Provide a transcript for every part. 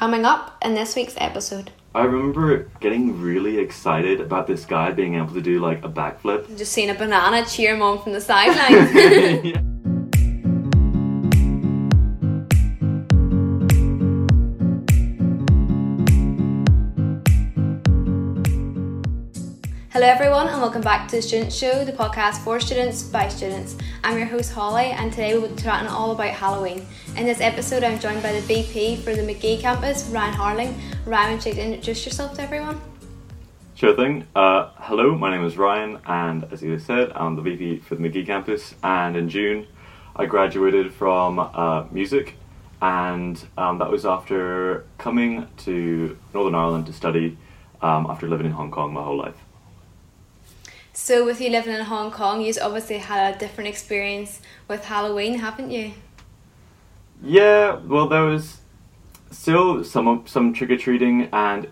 coming up in this week's episode. I remember getting really excited about this guy being able to do like a backflip. Just seeing a banana cheer him on from the sidelines. Yeah. Hello, everyone, and welcome back to the Student Show, the podcast for students by students. I'm your host Holly, and today we'll be chatting all about Halloween. In this episode, I'm joined by the VP for the Magee campus, Ryan Harling. Ryan, would you introduce yourself to everyone? Sure thing. Uh, hello, my name is Ryan, and as you said, I'm the VP for the Magee campus. And in June, I graduated from uh, music, and um, that was after coming to Northern Ireland to study um, after living in Hong Kong my whole life. So, with you living in Hong Kong, you've obviously had a different experience with Halloween, haven't you? Yeah, well, there was still some some trick or treating, and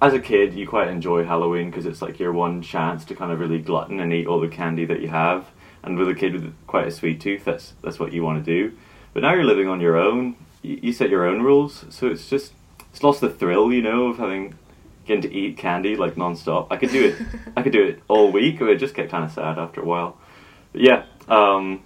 as a kid, you quite enjoy Halloween because it's like your one chance to kind of really glutton and eat all the candy that you have. And with a kid with quite a sweet tooth, that's that's what you want to do. But now you're living on your own. You, set your own rules, so it's just it's lost the thrill, you know, of having getting to eat candy like non-stop. I could do it. I could do it all week, but it just get kind of sad after a while. But yeah, um,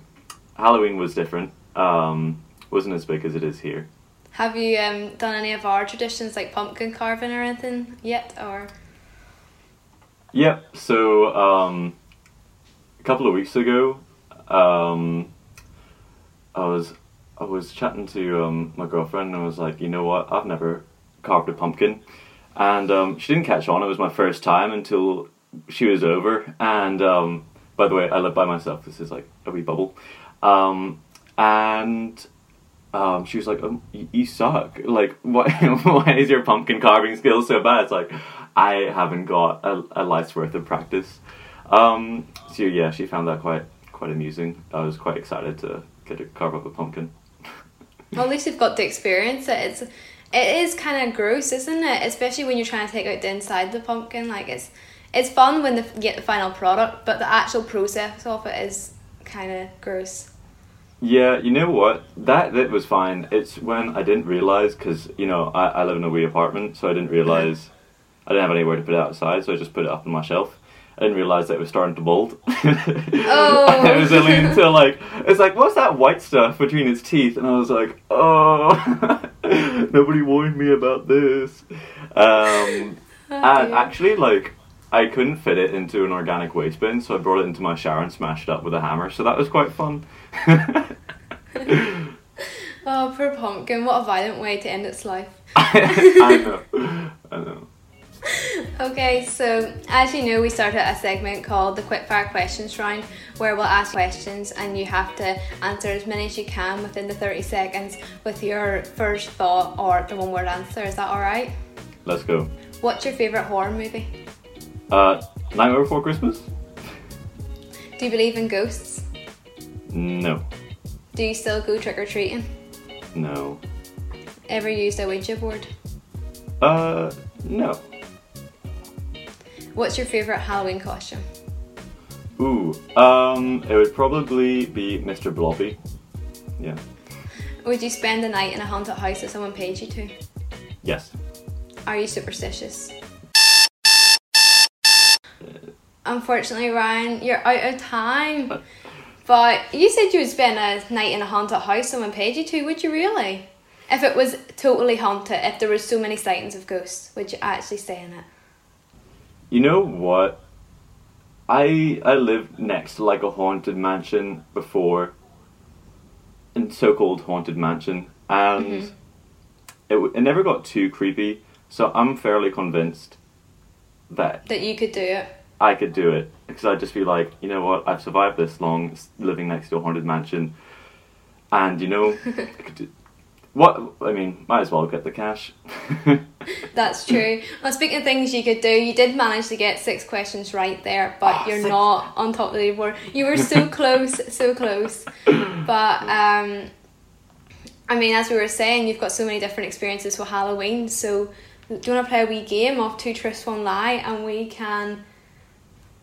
Halloween was different. Um, wasn't as big as it is here. Have you um, done any of our traditions like pumpkin carving or anything yet? Or Yep. So um, a couple of weeks ago, um, I was I was chatting to um, my girlfriend and I was like, you know what? I've never carved a pumpkin, and um, she didn't catch on. It was my first time until she was over. And um, by the way, I live by myself. This is like a wee bubble. Um, and um, she was like, um, you, "You suck. Like, why? why is your pumpkin carving skills so bad?" It's like I haven't got a, a life's worth of practice. Um, so yeah, she found that quite quite amusing. I was quite excited to get to carve up a pumpkin. well, at least you've got to experience it. It's it is kind of gross, isn't it? Especially when you're trying to take out the inside of the pumpkin. Like it's it's fun when the, you get the final product, but the actual process of it is kind of gross. Yeah, you know what? That that was fine. It's when I didn't realize because you know I, I live in a wee apartment, so I didn't mm-hmm. realize I didn't have anywhere to put it outside, so I just put it up on my shelf. I didn't realize that it was starting to mold. Oh. it was only until like it's like what's that white stuff between its teeth, and I was like, oh, nobody warned me about this. Um, Oh, and actually, like I couldn't fit it into an organic waste bin, so I brought it into my shower and smashed it up with a hammer. So that was quite fun. Oh, poor pumpkin! What a violent way to end its life. I know. I know. Okay, so as you know, we started a segment called the Quickfire Questions Round, where we'll ask questions and you have to answer as many as you can within the 30 seconds with your first thought or the one word answer. Is that alright? Let's go. What's your favourite horror movie? Uh, Nightmare Before Christmas? Do you believe in ghosts? No. Do you still go trick or treating? No. Ever used a Ouija board? Uh, no. What's your favourite Halloween costume? Ooh, um, it would probably be Mr. Blobby. Yeah. Would you spend the night in a haunted house if someone paid you to? Yes. Are you superstitious? Unfortunately, Ryan, you're out of time. But you said you would spend a night in a haunted house someone paid you to. Would you really? If it was totally haunted, if there were so many sightings of ghosts, would you actually stay in it? You know what? I I lived next to like a haunted mansion before. In so-called haunted mansion, and Mhm. it it never got too creepy. So I'm fairly convinced that That you could do it. I could do it because I'd just be like, you know what? I've survived this long living next to a haunted mansion, and you know, I could do, what? I mean, might as well get the cash. That's true. Well, speaking of things you could do, you did manage to get six questions right there, but Oh, you're six. not on top of the leaderboard. You were so close, so close. But um, I mean, as we were saying, you've got so many different experiences with Halloween. So, do you want to play a wee game of two truths, one lie, and we can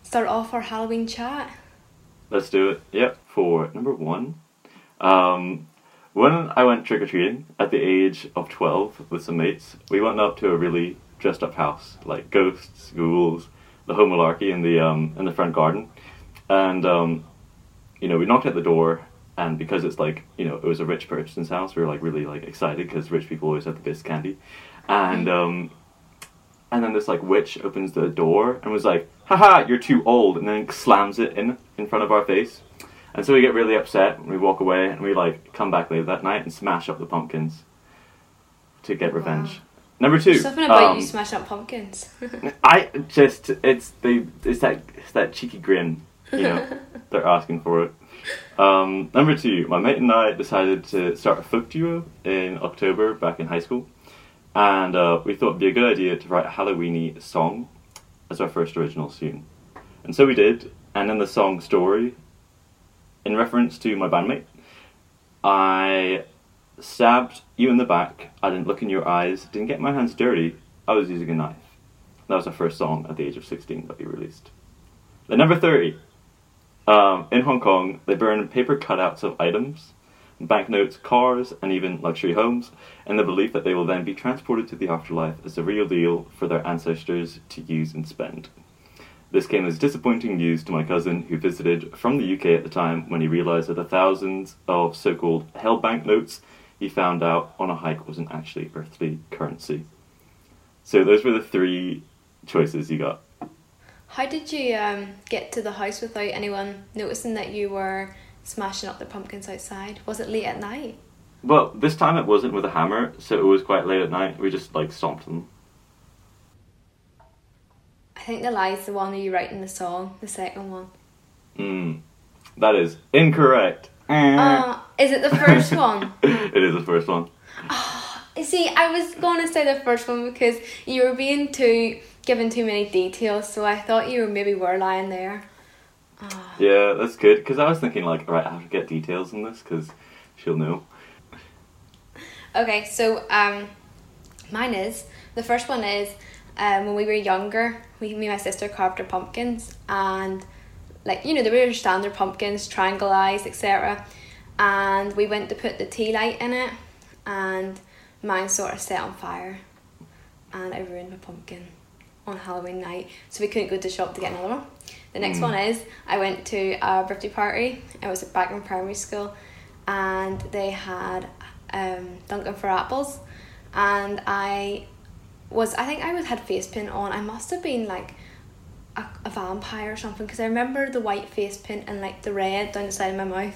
start off our Halloween chat? Let's do it. Yep. For number one, um, when I went trick or treating at the age of twelve with some mates, we went up to a really dressed up house, like ghosts, ghouls, the whole malarkey in the um in the front garden, and um, you know we knocked at the door, and because it's like you know it was a rich person's house, we were like really like excited because rich people always have the best candy, and um, and then this like witch opens the door and was like, haha, you're too old, and then slams it in in front of our face. And so we get really upset and we walk away and we like come back later that night and smash up the pumpkins to get revenge. Wow. Number two. Something about um, you smash up pumpkins. I just it's they it's that it's that cheeky grin, you know. they're asking for it. Um, number two, my mate and I decided to start a folk duo in October back in high school, and uh, we thought it'd be a good idea to write a Halloweeny song as our first original tune, and so we did. And in the song story, in reference to my bandmate, I stabbed you in the back. I didn't look in your eyes. Didn't get my hands dirty. I was using a knife. That was our first song at the age of sixteen that we released. Then number thirty. Um, in Hong Kong, they burn paper cutouts of items, banknotes, cars, and even luxury homes, in the belief that they will then be transported to the afterlife as the real deal for their ancestors to use and spend. This came as disappointing news to my cousin, who visited from the UK at the time when he realised that the thousands of so called hell banknotes he found out on a hike wasn't actually earthly currency. So those were the three choices you got. How did you um, get to the house without anyone noticing that you were smashing up the pumpkins outside? Was it late at night? Well, this time it wasn't with a hammer, so it was quite late at night. We just like stomped them. I think the lie's the one that you write in the song, the second one. Mm. That is incorrect. Uh, is it the first one? it is the first one. You See, I was going to say the first one because you were being too given too many details, so I thought you maybe were lying there. Ah. Yeah, that's good because I was thinking like, right, I have to get details on this because she'll know. Okay, so um, mine is the first one is um, when we were younger, we me and my sister carved our pumpkins and like you know they were standard pumpkins, triangle eyes, etc. And we went to put the tea light in it, and mine sort of set on fire, and I ruined my pumpkin on Halloween night, so we couldn't go to the shop to get another one. The next Mm. one is I went to a birthday party. It was back in primary school, and they had um, Duncan for apples, and I was I think I was had face paint on. I must have been like a, a vampire or something because I remember the white face paint and like the red down the side of my mouth.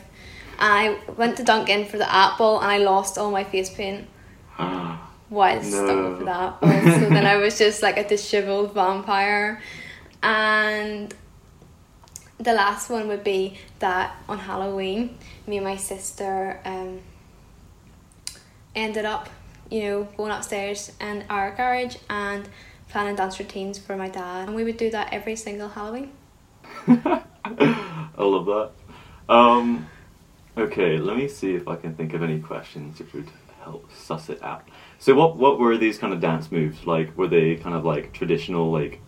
And I went to Duncan for the apple and I lost all my face paint while stuck No. for the apple. so then I was just like a dishevelled vampire. And the last one would be that on Halloween, me and my sister um, ended up, you know, going upstairs in our garage and planning dance routines for my dad. And we would do that every single Halloween. I love that. Um, okay, let me see if I can think of any questions which would help suss it out. So, what what were these kind of dance moves like? Were they kind of like traditional like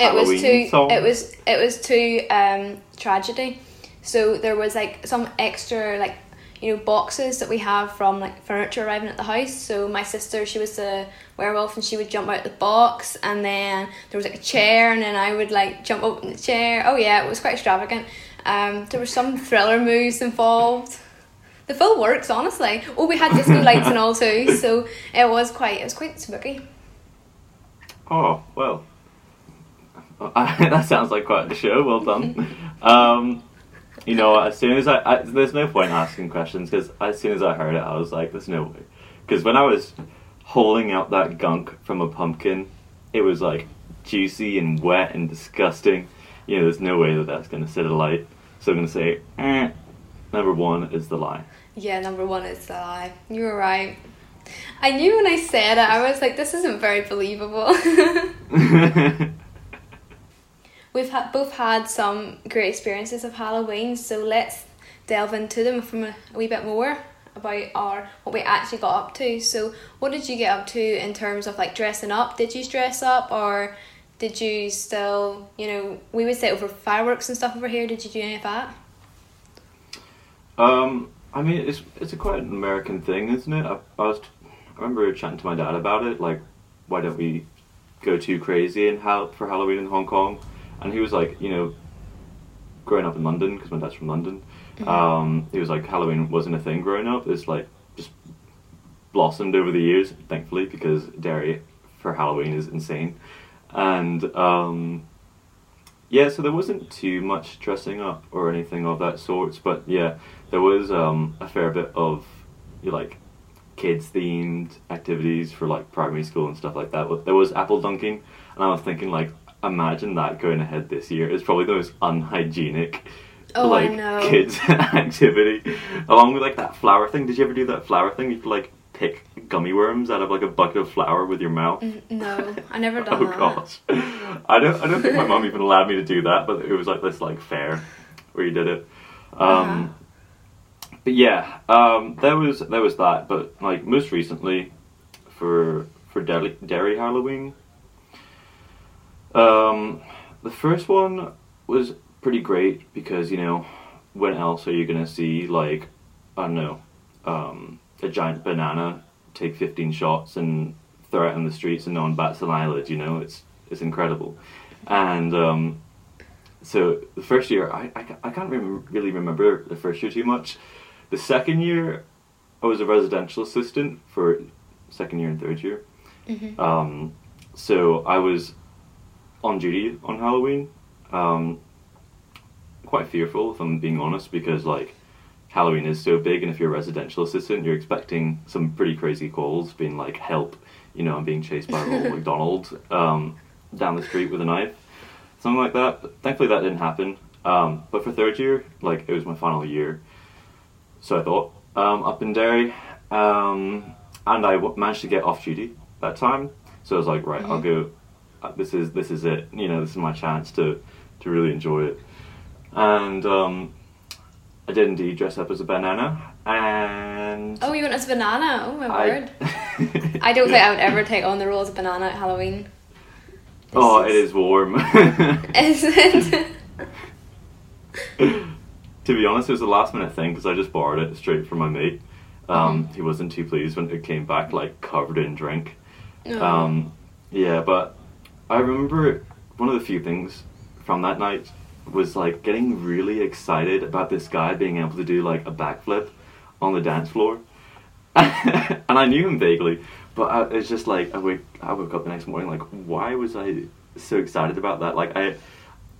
it was Halloween too songs? it was it was too um tragedy so there was like some extra like you know boxes that we have from like furniture arriving at the house. So my sister she was a werewolf and she would jump out the box and then there was like a chair and then i would like jump up in the chair. Oh yeah it was quite extravagant. Um there were some thriller moves involved. The full works honestly. Oh we had disco lights and all too. So it was quite it was quite spooky. Oh well, that sounds like quite the show. Well done. um, you know, as soon as I, I there's no point asking questions because as soon as I heard it, I was like, "There's no way." Because when I was holding out that gunk from a pumpkin, it was like juicy and wet and disgusting. You know, there's no way that that's gonna sit a light. So I'm gonna say, eh. Number one is the lie. Yeah, number one is the lie. You were right. I knew when I said it, I was like, this isn't very believable. We've had, both had some great experiences of Halloween, so let's delve into them from a, wee bit more about our what we actually got up to. So, what did you get up to in terms of like dressing up? Did you dress up or did you still, you know, we would say over fireworks and stuff over here? Did you do any of that? Um, I mean, it's it's a quite an American thing, isn't it? I, I was, I remember chatting to my dad about it. Like, why don't we go too crazy Hal- for Halloween in Hong Kong? And he was like, you know, growing up in London because my dad's from London. Um, he was like, Halloween wasn't a thing growing up. It's like just blossomed over the years, thankfully, because Derry for Halloween is insane. And um, yeah, so there wasn't too much dressing up or anything of that sort. But yeah, there was um, a fair bit of you know, like kids themed activities for like primary school and stuff like that. There was apple dunking, and I was thinking like, imagine that going ahead this year. It's probably the most unhygienic. Oh, like kids activity, along with like that flower thing. Did you ever do that flower thing? You could like pick gummy worms out of like a bucket of flour with your mouth. No, I never done Oh that. gosh, I don't. I don't think my mom even allowed me to do that, but it was like this like fair where you did it. Um, But yeah, um, there was there was that. But like most recently, for for Derry, Derry Halloween, um, the first one was pretty great because you know when else are you gonna see like I don't know um, a giant banana take fifteen shots and throw it in the streets and no one bats an eyelid. You know, it's it's incredible, and um, so the first year I I, I can't rem- really remember the first year too much. The second year, I was a residential assistant for second year and third year. Mhm. Um, so I was on duty on Halloween. Um, quite fearful, if I'm being honest, because like Halloween is so big, and if you're a residential assistant, you're expecting some pretty crazy calls, being like "help," you know, I'm being chased by Ronald McDonald um, down the street with a knife, something like that. But thankfully, that didn't happen. Um, but for third year, like it was my final year, so I thought um, up in Derry, um, and I w- managed to get off duty that time. So I was like, right, I'll go. This is this is it. You know, this is my chance to to really enjoy it. And um, I did indeed dress up as a banana, and Oh, you went as a banana. Oh my I- word. I don't think I would ever take on the role as a banana at Halloween. oh, This it is warm. Is it? to be honest, it was a last minute thing because I just borrowed it straight from my mate. Um, He wasn't too pleased when it came back like covered in drink. No. Um, yeah, but I remember one of the few things from that night was like getting really excited about this guy being able to do like a backflip on the dance floor, and I knew him vaguely, but I, it's just like I wake I woke up the next morning like why was I so excited about that? Like I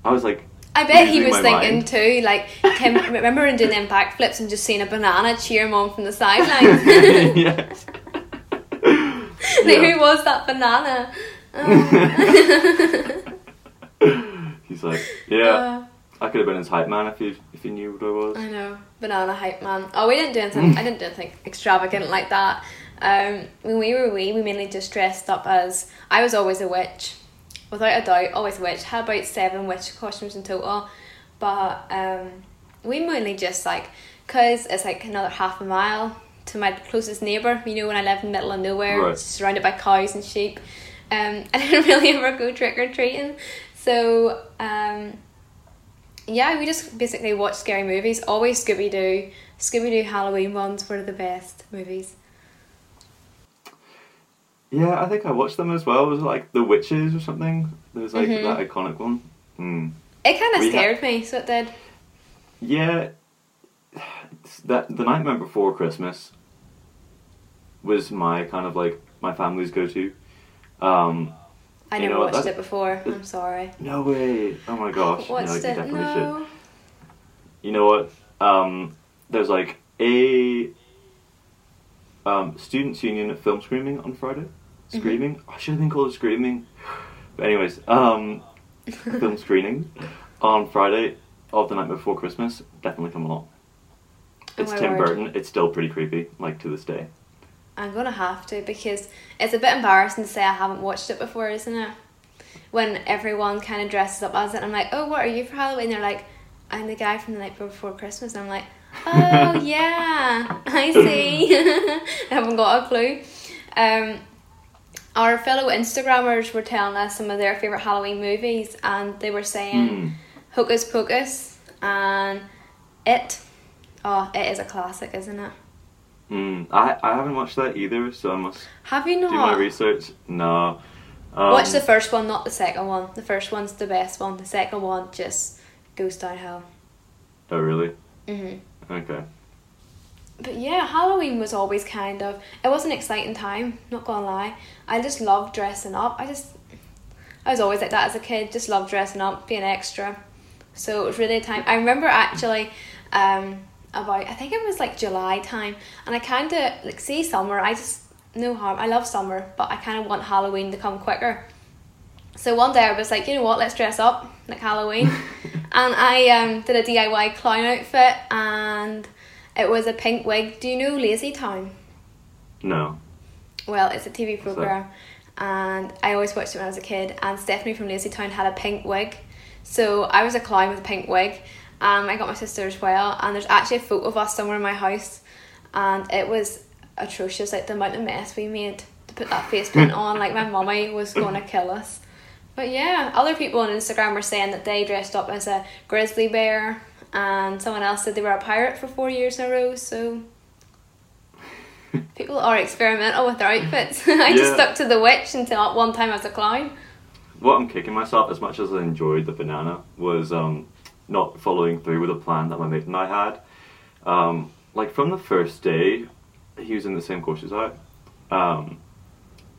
I was like I bet he was thinking mind. too, like him. Remember him doing them backflips and just seeing a banana cheer him on from the sidelines. yes. like, Yeah. who was that banana? Oh. He's like, yeah, Uh, I could have been his hype man if he if he knew what I was. I know, banana hype man. Oh, we didn't do anything. I didn't do anything extravagant like that. Um, when we were wee, we mainly just dressed up as. I was always a witch, without a doubt, always a witch. Had about seven witch costumes in total, but um, we mainly just like, cause it's like another half a mile to my closest neighbour. You know, when I live in the middle of nowhere, Right. surrounded by cows and sheep. Um, I didn't really ever go trick or treating, so um, yeah, we just basically watch scary movies. Always Scooby Doo. Scooby Doo Halloween ones were the best movies. Yeah, I think I watched them as well. Was it like The Witches or something? There was like Mhm. that iconic one. Hmm. It kind of We ha- scared me, so it did. Yeah, that the Nightmare Before Christmas was my kind of like my family's go to. Um, I You never know watched it before. I'm sorry. no way! Oh my gosh! Watched no, you it? definitely should. No. You know what? Um, there's like a um, students' union film screening on Friday. Mm-hmm. Screaming. I should have been called screaming. But anyways, um, film screening on Friday of the night before Christmas. Definitely come along. Oh It's my Tim. Burton. It's still pretty creepy, like to this day. I'm gonna have to because it's a bit embarrassing to say I haven't watched it before, isn't it? When everyone kind of dresses up as it, I'm like, oh, what are you for Halloween? They're like, I'm the guy from the night before Christmas. And I'm like, oh yeah, I see. I haven't got a clue. Um, our fellow Instagrammers were telling us some of their favorite Halloween movies, and they were saying Hmm. Hocus Pocus and It, Oh, it is a classic, isn't it? Mm, I I haven't watched that either, so I must Have you not? do my research. No. Um, Watch the first one, not the second one. The first one's the best one. The second one just goes downhill. Oh really? hmm Okay. But yeah, Halloween was always kind of. It was an exciting time. Not gonna lie, I just loved dressing up. I just, I was always like that as a kid. Just loved dressing up, being extra. So it was really a time. I remember actually, um, about I think it was like July time, and I kind of like see summer. I just no harm. I love summer, but I kind of want Halloween to come quicker. So one day I was like, you know what, let's dress up like Halloween, and I um did a DIY clown outfit and it was a pink wig. Do you know Lazy Town? No. Well, it's a TV program, and I always watched it when I was a kid. And Stephanie from Lazy Town had a pink wig, so I was a clown with a pink wig. Um, I got my sister as well, and there's actually a photo of us somewhere in my house, and it was atrocious. Like the amount of mess we made to put that face paint on. Like my mummy was gonna kill us. But yeah, other people on Instagram were saying that they dressed up as a grizzly bear, and someone else said they were a pirate for four years in a row. So people are experimental with their outfits. I just stuck to the witch until at one time I was a clown. What I'm kicking myself, as much as I enjoyed the banana, was um, not following through with a plan that my mate and I had. Um, like from the first day, he was in the same course as I, um,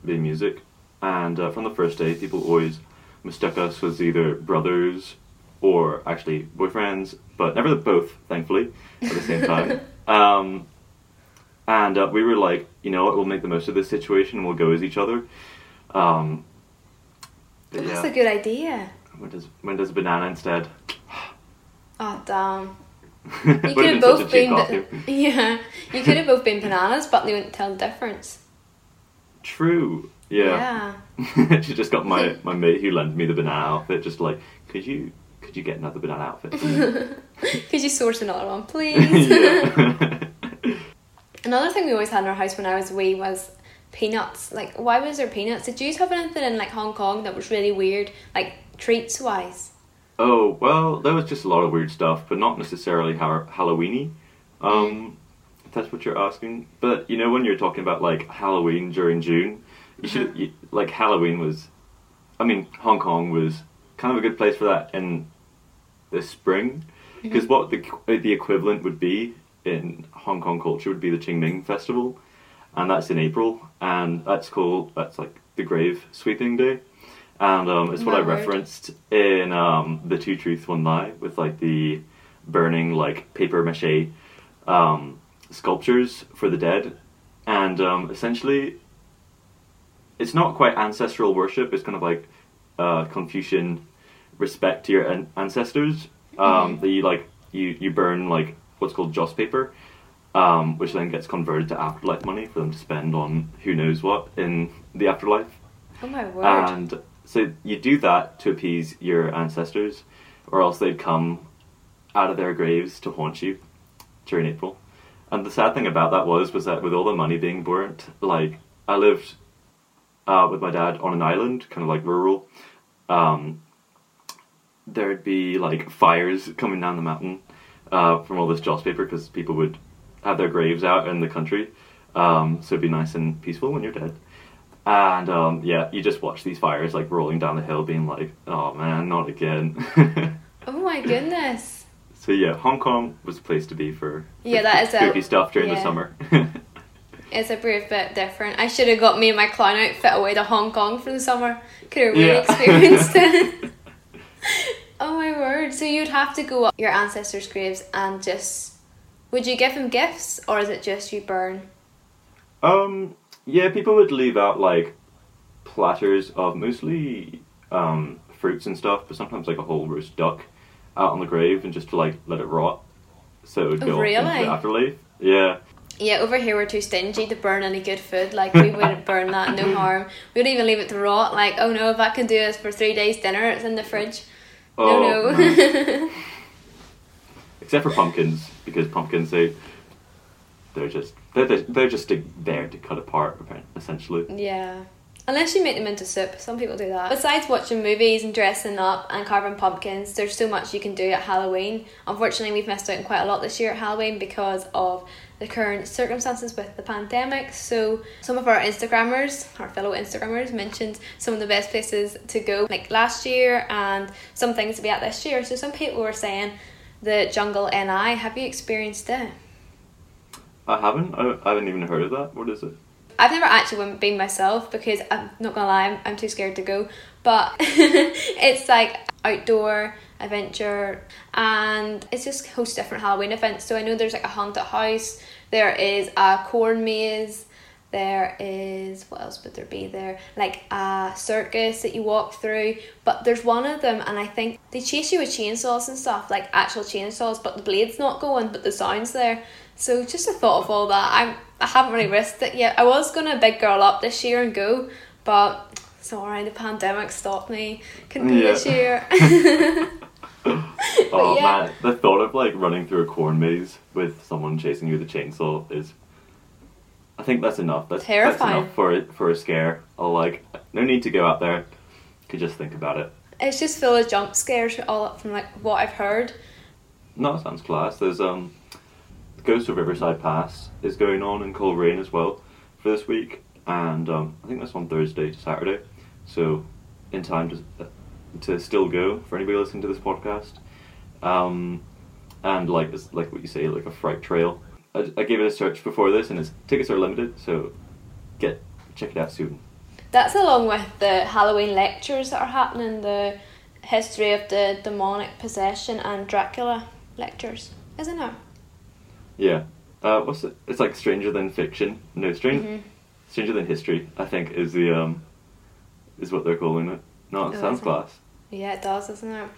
being music, and uh, from the first day, people always mistook us as either brothers or actually boyfriends, but never the both, thankfully, at the same time. um, and uh, we were like, you know what, we'll make the most of this situation and we'll go as each other. Um, That's yeah. a good idea. When does when does banana instead? Oh um, damn. you You could have both been ba- yeah. You could have both been bananas, but they wouldn't tell the difference. True. Yeah. yeah. she just got my, my mate who lent me the banana outfit. Just like, could you could you get another banana outfit? Could you source another one, please? Another thing we always had in our house when I was wee was peanuts. Like, why was there peanuts? Did you have anything in like Hong Kong that was really weird, like treats wise? Oh well, there was just a lot of weird stuff, but not necessarily ha- Halloweeny. Um, if that's what you're asking. But you know, when you're talking about like Halloween during June, you should you, like Halloween was. I mean, Hong Kong was kind of a good place for that in the spring, because what the the equivalent would be in Hong Kong culture would be the Qingming festival, and that's in April, and that's called that's like the grave sweeping day, and um, it's what I referenced in um, the Two Truths One Lie with like the burning like paper mache um, sculptures for the dead, and um, essentially, it's not quite ancestral worship. It's kind of like uh, Confucian respect to your an- ancestors. Um, That you like you you burn like what's called joss paper, um, which then gets converted to afterlife money for them to spend on who knows what in the afterlife. Oh my word! And so you do that to appease your ancestors, or else they'd come out of their graves to haunt you during April. And the sad thing about that was was that with all the money being burnt, like I lived uh, with my dad on an island, kind of like rural. Um, there'd be like fires coming down the mountain uh, from all this joss paper because people would have their graves out in the country. Um, so it'd be nice and peaceful when you're dead. And um, yeah, you just watch these fires like rolling down the hill, being like, "Oh man, not again." oh my goodness! so yeah, Hong Kong was a place to be for Yeah, that is a- spooky stuff during the summer. It's a brave bit different. I should have got me and my clown outfit away to Hong Kong for the summer. Could have really Yeah. experienced it. oh my word! So you'd have to go up your ancestors' graves and just. Would you give them gifts, or is it just you burn? um, yeah, people would leave out like platters of mostly um, fruits and stuff, but sometimes like a whole roast duck out on the grave and just to like let it rot, so it would go into really? the afterlife. Yeah. Yeah, over here we're too stingy to burn any good food. Like we wouldn't burn that, no harm. We would even leave it to rot. Like, oh no, if I can do this for three days dinner, it's in the fridge. Oh, no, no. except for pumpkins because pumpkins they they're just they're they're they're just there to cut apart essentially. yeah. Unless you make them into soup, some people do that. Besides watching movies and dressing up and carving pumpkins, there's so much you can do at Halloween. Unfortunately, we've missed out on quite a lot this year at Halloween because of the current circumstances with the pandemic. So, some of our Instagrammers, our fellow Instagrammers, mentioned some of the best places to go, like last year, and some things to be at this year. So, some people were saying the Jungle NI. Have you experienced it? I haven't. I, I haven't even heard of that. What is it? I've never actually been myself because I'm not gonna lie, I'm, I'm too scared to go. But it's like outdoor adventure and it's just hosts different Halloween events. So I know there's like a haunted house, there is a corn maze, there is what else would there be there? Like a circus that you walk through. But there's one of them and I think they chase you with chainsaws and stuff, like actual chainsaws, but the blade's not going, but the sound's there. So just a thought of all that. I'm I haven't really risked it yet. I was gonna big girl up this year and go, but sorry, the pandemic stopped me. Couldn't be Yeah. this year. Oh yeah. man, the thought of like running through a corn maze with someone chasing you with a chainsaw is. I think that's enough. That's, Terrifying. That's enough for it for a scare. I'll like no need to go out there. Could just think about it. it's just full of jump scares all up from like what I've heard. No, it sounds class. There's um, Ghost of Riverside Pass is going on in Coleraine as well for this week, and um, I think that's on Thursday to Saturday, so in time to to still go for anybody listening to this podcast. Um, and like like what you say, like a fright trail. I, I gave it a search before this, and its tickets are limited, so get check it out soon. That's along with the Halloween lectures that are happening, the history of the demonic possession and Dracula lectures, isn't it? Yeah. Uh, what's it? It's like Stranger Than Fiction. No, Stranger Mhm. Stranger Than History. I think is the um, is what they're calling it. No, it Oh, sounds class. Yeah, it does, doesn't it?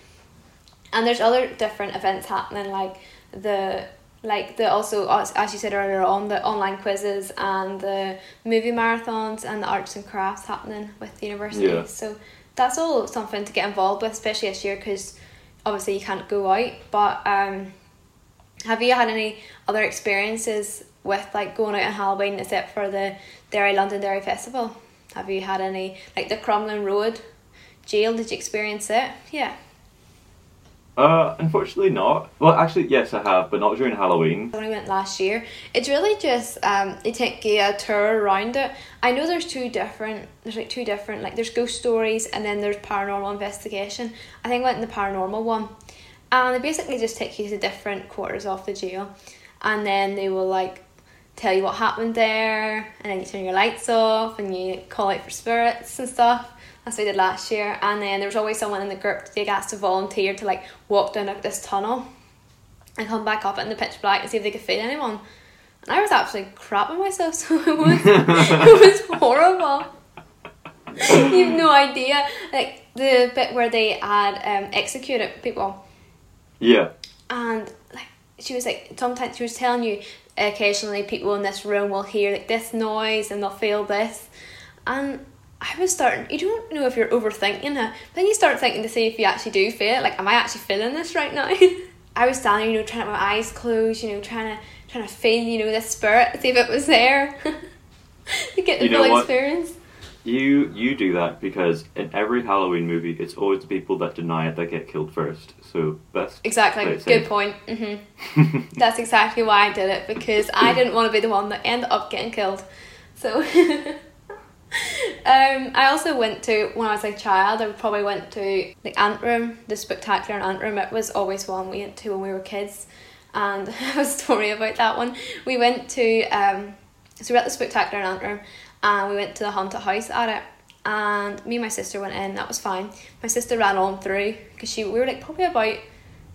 And there's other different events happening, like the like the also as as you said earlier on the online quizzes and the movie marathons and the arts and crafts happening with the university. Yeah. So that's all something to get involved with, especially this year because obviously you can't go out. But um, have you had any other experiences with like going out on Halloween except for the Derry Londonderry Festival? Have you had any like the Crumlin Road jail? Did you experience it? Yeah. Uh, unfortunately not. Well, actually, yes, I have, but not during Halloween. I only went last year. It's really just um they take you a tour around it. I know there's two different there's like two different like there's ghost stories and then there's paranormal investigation. I think I went in the paranormal one. And they basically just take you to different quarters of the jail and then they will like tell you what happened there and then you turn your lights off and you call out for spirits and stuff. That's what I did last year. And then there was always someone in the group that they asked to volunteer to like walk down like this tunnel and come back up in the pitch black and see if they could feel anyone. And I was absolutely crapping myself, so it was it was horrible. you have no idea. Like the bit where they had um, executed people Yeah. and like she was like sometimes she was telling you occasionally people in this room will hear like this noise and they'll feel this and I was starting you don't know if you're overthinking it but then you start thinking to see if you actually do feel it like am I actually feeling this right now I was standing you know trying to have my eyes closed you know trying to trying to feel you know this spirit see if it was there to get the You know full what? experience You you do that because in every Halloween movie, it's always the people that deny it that get killed first. So best. Exactly. Good safe. point. hmm That's exactly why I did it because I didn't want to be the one that ended up getting killed. So, um, I also went to when I was a child. I probably went to the Antrim, the spectacular Antrim. It was always one we went to when we were kids, and I have a story about that one. We went to um, so we were at the spectacular ant Antrim, and we went to the haunted house at it. And me and my sister went in. That was fine. My sister ran on through because she we were like probably about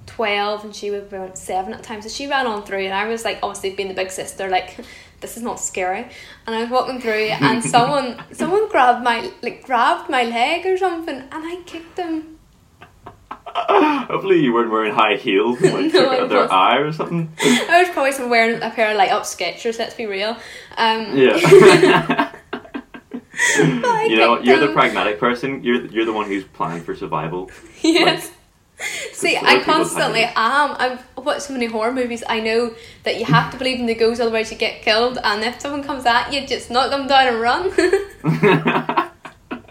12 and she would be around 7 at times so she ran on through and I was like obviously being the big sister like this is not scary and I was walking through and someone someone grabbed my like grabbed my leg or something and I kicked them Hopefully you weren't wearing high heels and like No, took out their wasn't. eye or something. I was probably some wearing a pair of light up Skechers let's be real um Yeah. I you know, you're the pragmatic person. You're you're the one who's planning for survival. yes See, I constantly am. I've watched so many horror movies. I know that you have to believe in the ghost, otherwise you get killed. And if someone comes at you, just knock them down and run.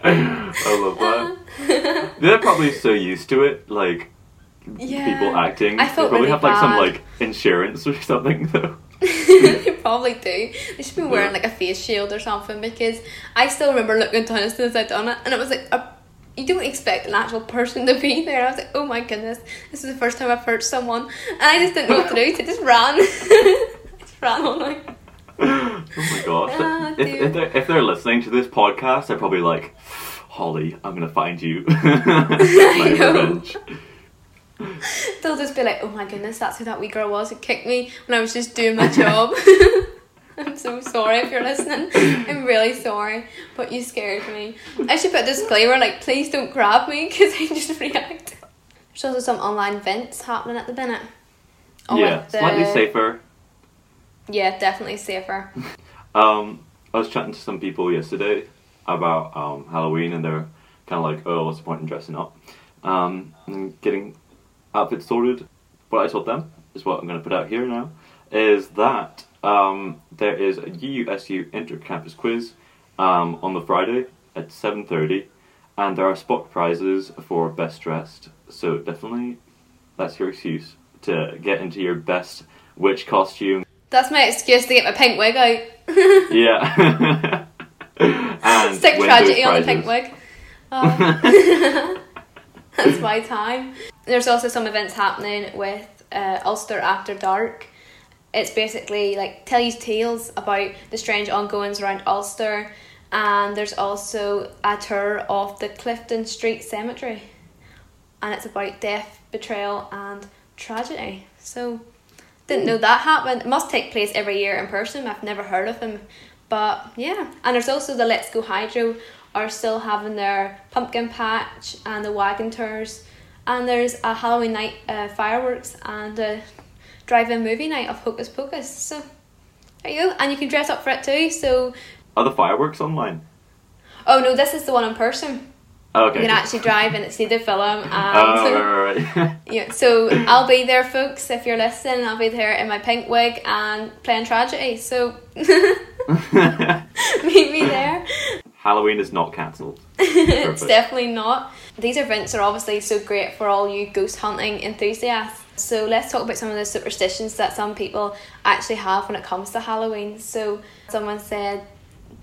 I love that. They're probably so used to it, like Yeah. people acting. I felt they probably really have like some like insurance or something though. they probably do. They should be wearing like a face shield or something because I still remember looking down as soon as I'd done it and it was like a, you don't expect an actual person to be there. I was like, oh my goodness, this is the first time I've hurt someone and I just didn't know what to do, so I just ran. I just ran all night. oh my gosh! Ah, if, if they're if they're listening to this podcast, they're probably like, Holly, I'm gonna find you. My revenge. They'll just be like, oh my goodness, that's who that wee girl was who kicked me when I was just doing my job. I'm so sorry if you're listening. I'm really sorry, but you scared me. I should put a disclaimer like, please don't grab me because I just react. There's also some online events happening at the minute. Oh, yeah, the- slightly safer. Yeah, definitely safer. Um, I was chatting to some people yesterday about um, Halloween, and they're kind of like, "Oh, what's the point in dressing up?" Um, and getting outfits sorted. What I told them is what I'm going to put out here now. Is that um, there is a UUSU inter-campus quiz um, on the Friday at seven thirty, and there are spot prizes for best dressed. So definitely, that's your excuse to get into your best witch costume That's my excuse to get my pink wig out. yeah. and Stick tragedy on the pink wig. Oh. That's my time. There's also some events happening with uh, Ulster After Dark. It's basically like tell you tales about the strange ongoings around Ulster, and there's also a tour of the Clifton Street Cemetery, and it's about death, betrayal, and tragedy. So, didn't know that happened. It must take place every year in person. I've never heard of them, but yeah. And there's also the Let's Go Hydro are still having their pumpkin patch and the wagon tours, and there's a Halloween night uh, fireworks and a drive-in movie night of Hocus Pocus. So there you go, and you can dress up for it too. So Are the fireworks online? oh no, this is the one in person. Oh, okay. You can actually drive and see the film and. Oh, right, right, right. Yeah, so I'll be there, folks. If you're listening, I'll be there in my pink wig and playing tragedy. So meet me there. Halloween is not cancelled. it's definitely not. These events are obviously so great for all you ghost hunting enthusiasts. So let's talk about some of the superstitions that some people actually have when it comes to Halloween. So someone said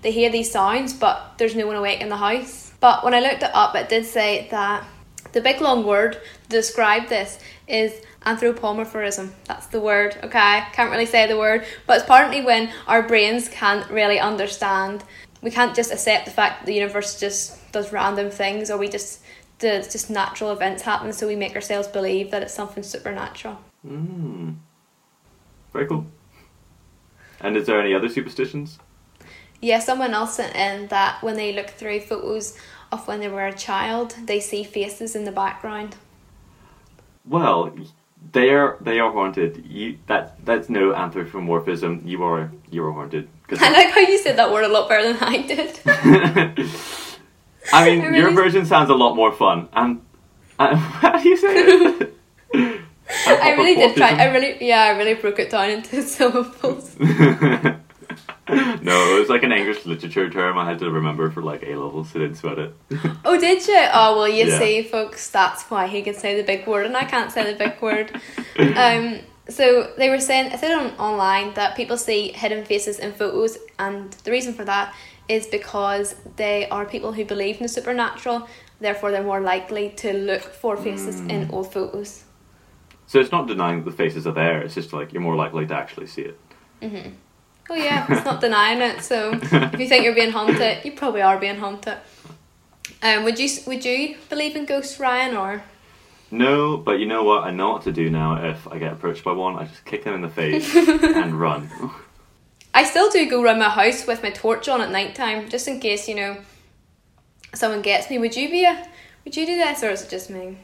they hear these sounds, but there's no one awake in the house. But when I looked it up, it did say that the big long word to describe this is anthropomorphism. That's the word, okay? Can't really say the word, but it's partly when our brains can't really understand. We can't just accept the fact that the universe just does random things or we just the just natural events happen so we make ourselves believe that it's something supernatural. Mm. Very cool. And is there any other superstitions? Yeah, someone else sent in that when they look through photos of when they were a child, they see faces in the background. Well, they are they are haunted. You that that's no anthropomorphism. You are you are haunted. I like how you said that word a lot better than I did. I mean, I your version sounds a lot more fun. And uh, how do you say it? I really did try. I really, yeah, I really broke it down into syllables. no, it was like an English literature term I had to remember for like A levels, so I didn't sweat it. Oh, did you? Oh, well, you Yeah. see, folks, that's why he can say the big word and I can't say the big word. Um, so they were saying, I said on online that people see hidden faces in photos, and the reason for that is because they are people who believe in the supernatural. Therefore, they're more likely to look for faces in old photos. So it's not denying that the faces are there. It's just like you're more likely to actually see it. Oh yeah, it's not denying it. So if you think you're being haunted, you probably are being haunted. Um, would you would you believe in ghosts, Ryan, or? No, but you know what? I know what to do now. If I get approached by one, I just kick them in the face and run. I still do go around my house with my torch on at night time, just in case you know someone gets me. Would you be a? Would you do this, or is it just me?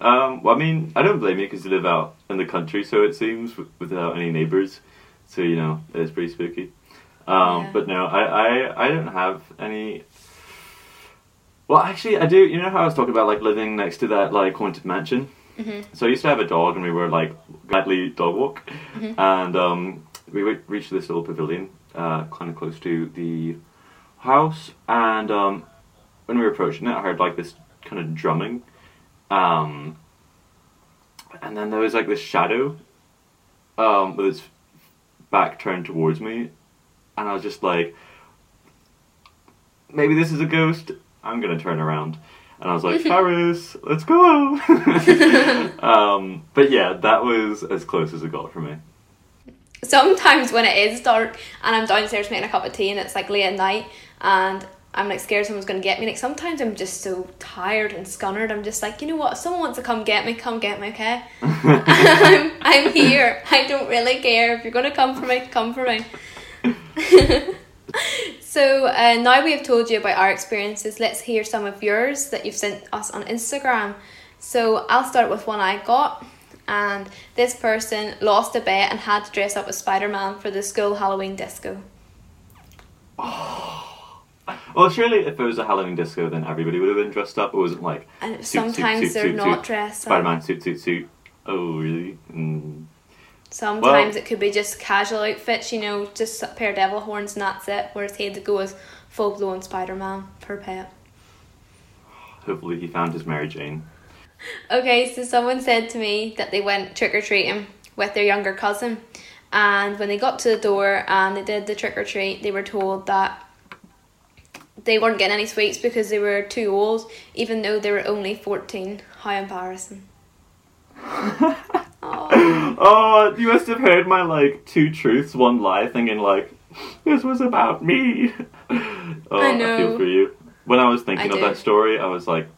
Um, well, I mean, I don't blame you because you live out in the country, so it seems, without any neighbours. So you know, it's pretty spooky. Um, Yeah. But no, I, I, I don't have any. Well, actually, I do. You know how I was talking about like living next to that like haunted mansion. Mhm. So I used to have a dog, and we were like gladly dog walk, and um, we re- reached this little pavilion, uh, kind of close to the house, and um, when we were approaching it, I heard like this kind of drumming, um, and then there was like this shadow, um, with its back turned towards me, and I was just like, maybe this is a ghost. I'm gonna turn around. And I was like, Paris, let's go. um, but yeah, that was as close as it got for me. Sometimes when it is dark and I'm downstairs making a cup of tea and it's like late at night and I'm like scared someone's gonna get me. Like sometimes I'm just so tired and scunnered. I'm just like, you know what? If someone wants to come get me, come get me, okay? I'm, I'm here. I don't really care. If you're gonna come for me, come for me. so uh, now we have told you about our experiences. Let's hear some of yours that you've sent us on Instagram. So I'll start with one I got. And this person lost a bet and had to dress up as Spider Man for the school Halloween disco. Well, surely if it was a Halloween disco, then everybody would have been dressed up. It wasn't like And suit, suit, sometimes suit, they're suit, not suit, dressed up. Spider-Man suit, suit, suit. Oh, really? Mm. Sometimes Well- it could be just casual outfits, you know, just a pair of devil horns and that's it. Whereas he had to go as full blown Spider Man for pet. Hopefully, he found his Mary Jane. Okay, so someone said to me that they went trick or treating with their younger cousin, and when they got to the door and they did the trick or treat, they were told that they weren't getting any sweets because they were too old, even though they were only 14. How embarrassing. oh, Oh, you must have heard my like two truths, one lie, thinking like this was about me. oh, I I, know. feel for you. When I was thinking I of do. that story, I was like,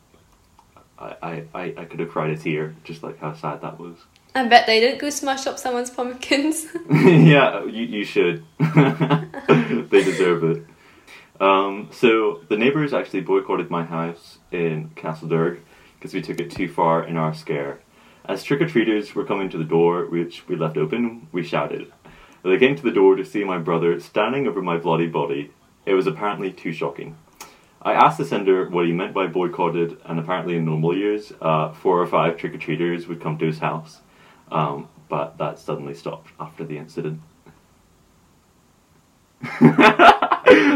I, I, I, I could have cried a tear, just like how sad that was. I bet they didn't go smash up someone's pumpkins. yeah, you, you should. they deserve it. Um, so the neighbours actually boycotted my house in Castlederg because we took it too far in our scare. As trick or treaters were coming to the door, which we left open, we shouted. They came to the door to see my brother standing over my bloody body. It was apparently too shocking. I asked the sender what he meant by boycotted, and apparently in normal years, uh, four or five trick or treaters would come to his house. Um, but that suddenly stopped after the incident.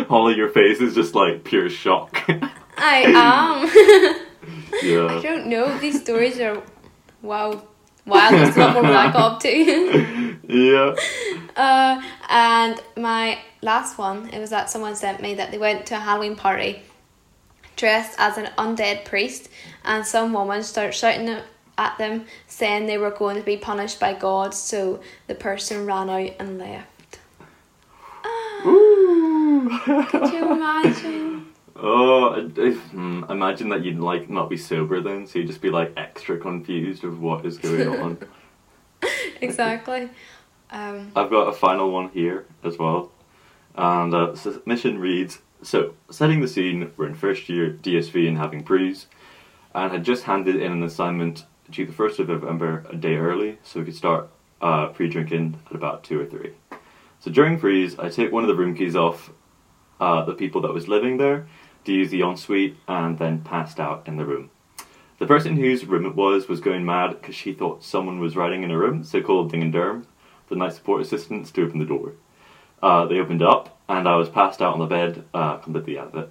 Holly, your face is just like pure shock. I am. yeah. I don't know. These stories are wow. Wow, there's a lot more than I got up to. Yeah. Uh, and my last one, it was that someone sent me that they went to a Halloween party dressed as an undead priest, and some woman started shouting at them saying they were going to be punished by God, so the person ran out and left. Ooh. Could you imagine? Oh, if, hmm, imagine that you'd like not be sober then, so you'd just be like extra confused of what is going on. exactly. Um, I've got a final one here as well. And uh, submission reads So, setting the scene, we're in first year DSV and having prees, and had just handed in an assignment due the 1st of November a day early, so we could start uh, pre drinking at about 2 or 3. So, during freeze, I take one of the room keys off uh, the people that was living there to use the ensuite and then passed out in the room. The person whose room it was was going mad because she thought someone was riding in her room, so called Ding and Durham, the night support assistants, to open the door. Uh, they opened up, and I was passed out on the bed, uh, completely out of it.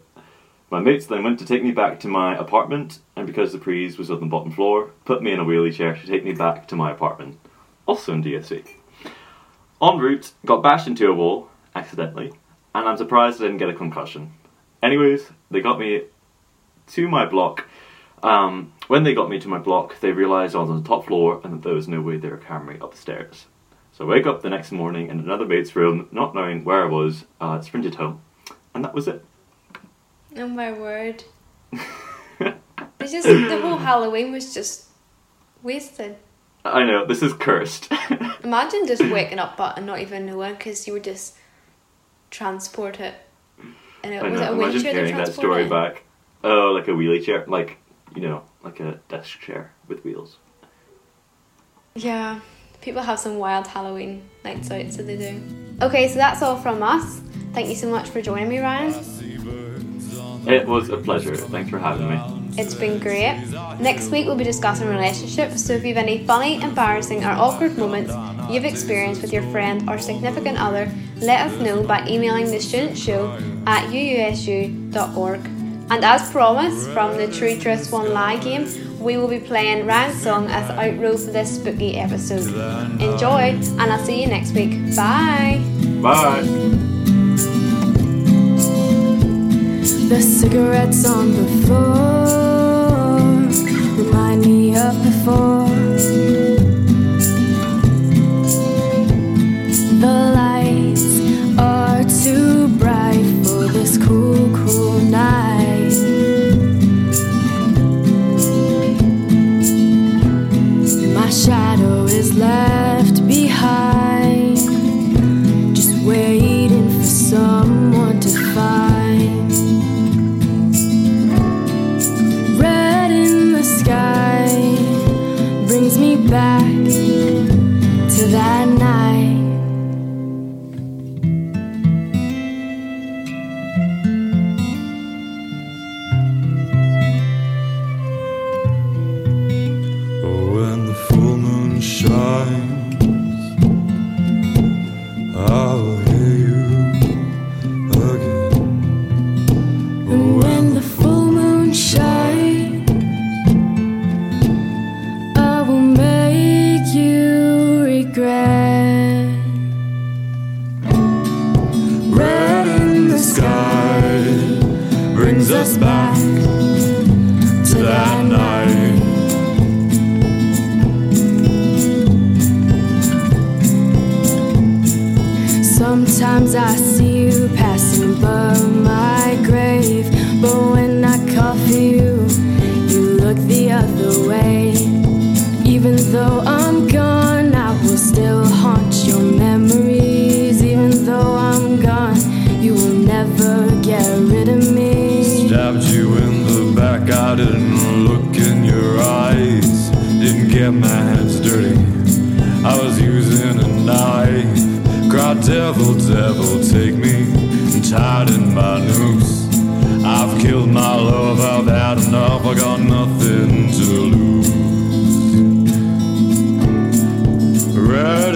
My mates then went to take me back to my apartment, and because the prees was on the bottom floor, put me in a wheelie chair to take me back to my apartment, also in DSC. En route, got bashed into a wall, accidentally, and I'm surprised I didn't get a concussion. Anyways, they got me to my block. Um, when they got me to my block, they realised I was on the top floor and that there was no way they were carrying me up the stairs. So I wake up the next morning in another mate's room, not knowing where I was, uh, sprinted home, and that was it. oh my word. It's just the whole Halloween was just wasted. I know, this is cursed. Imagine just waking up but and not even knowing because you were just transported. And it I was it a imagine wheelchair hearing that that story back. Oh, like a wheelie chair, like, you know, like a desk chair with wheels. Yeah, people have some wild Halloween nights out, so they do. Okay, so that's all from us. Thank you so much for joining me, Ryan. It was a pleasure. Thanks for having me. It's been great. Next week we'll be discussing relationships, so if you have any funny, embarrassing, or awkward moments you've experienced with your friend or significant other, let us know by emailing the student show at uusu.org. And as promised from the Two Truths One Lie game, we will be playing Ryan's song as the outro for this spooky episode. Enjoy, and I'll see you next week. Bye. Bye. The cigarettes on the floor remind me of before. The Sometimes I see you passing above my grave, but when I call for you, you look the other way. Even though I'm gone, I will still haunt your memories. Even though I'm gone, you will never get rid of me. Stabbed you in the back, I didn't look in your eyes. Didn't get my hands dirty. Devil, devil, take me and in my noose. I've killed my love, I've had enough, I got nothing to lose. Red